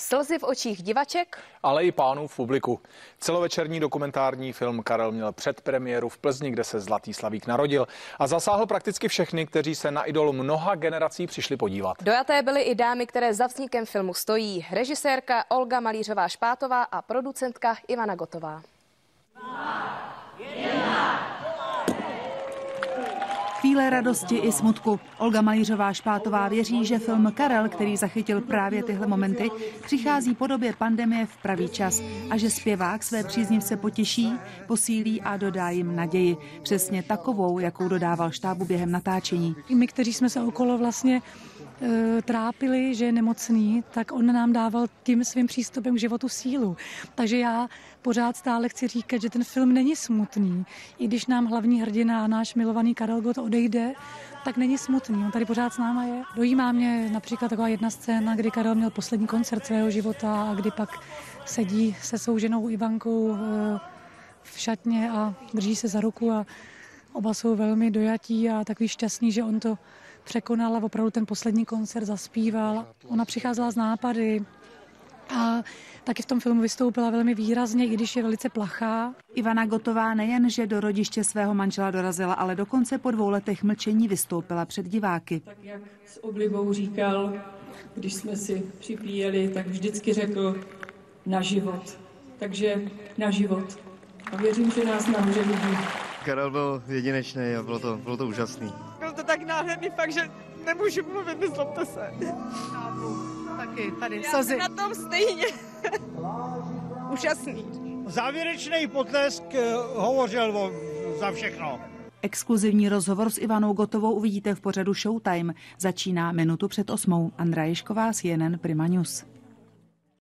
Slzy v očích divaček, ale i pánů v publiku. Celovečerní dokumentární film Karel měl předpremiéru v Plzni, kde se Zlatý Slavík narodil a zasáhl prakticky všechny, kteří se na idol mnoha generací přišli podívat. Dojaté byly i dámy, které za vznikem filmu stojí. Režisérka Olga Malířová Špátová a producentka Ivana Gotová. Chvíle radosti i smutku. Olga Malířová Špátová věří, že film Karel, který zachytil právě tyhle momenty, přichází po době pandemie v pravý čas a že zpěvák své příznivce potěší, posílí a dodá jim naději. Přesně takovou, jakou dodával štábu během natáčení. My, kteří jsme se okolo vlastně trápili, že je nemocný, tak on nám dával tím svým přístupem k životu sílu. Takže já pořád stále chci říkat, že ten film není smutný. I když nám hlavní hrdina a náš milovaný Karel Gott odejde, tak není smutný. On tady pořád s náma je. Dojímá mě například taková jedna scéna, kdy Karel měl poslední koncert svého života a kdy pak sedí se svou ženou Ivankou e, v šatně a drží se za ruku a oba jsou velmi dojatí a takový šťastný, že on to překonal a opravdu ten poslední koncert zaspíval. Ona přicházela z nápady a taky v tom filmu vystoupila velmi výrazně, i když je velice plachá. Ivana Gotová nejen, že do rodiště svého manžela dorazila, ale dokonce po dvou letech mlčení vystoupila před diváky. Tak jak s oblibou říkal, když jsme si připíjeli, tak vždycky řekl na život. Takže na život. A věřím, že nás nahoře vidí. Karel byl jedinečný a bylo to, bylo to úžasný. Tak nádherný fakt, že nemůžu mluvit, nezlobte se. Taky tady Já jsem na tom stejně. Úžasný. Závěrečný potlesk eh, hovořil o, za všechno. Exkluzivní rozhovor s Ivanou Gotovou uvidíte v pořadu Showtime. Začíná minutu před osmou. Andra Ješková, CNN Prima News.